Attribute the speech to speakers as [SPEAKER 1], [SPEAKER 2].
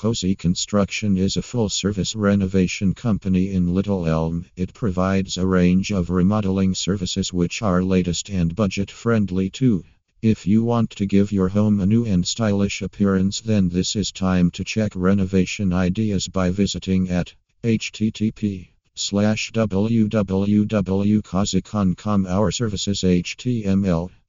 [SPEAKER 1] Kozy Construction is a full service renovation company in Little Elm. It provides a range of remodeling services which are latest and budget friendly too. If you want to give your home a new and stylish appearance, then this is time to check renovation ideas by visiting at http slash www.kozycon.com our services html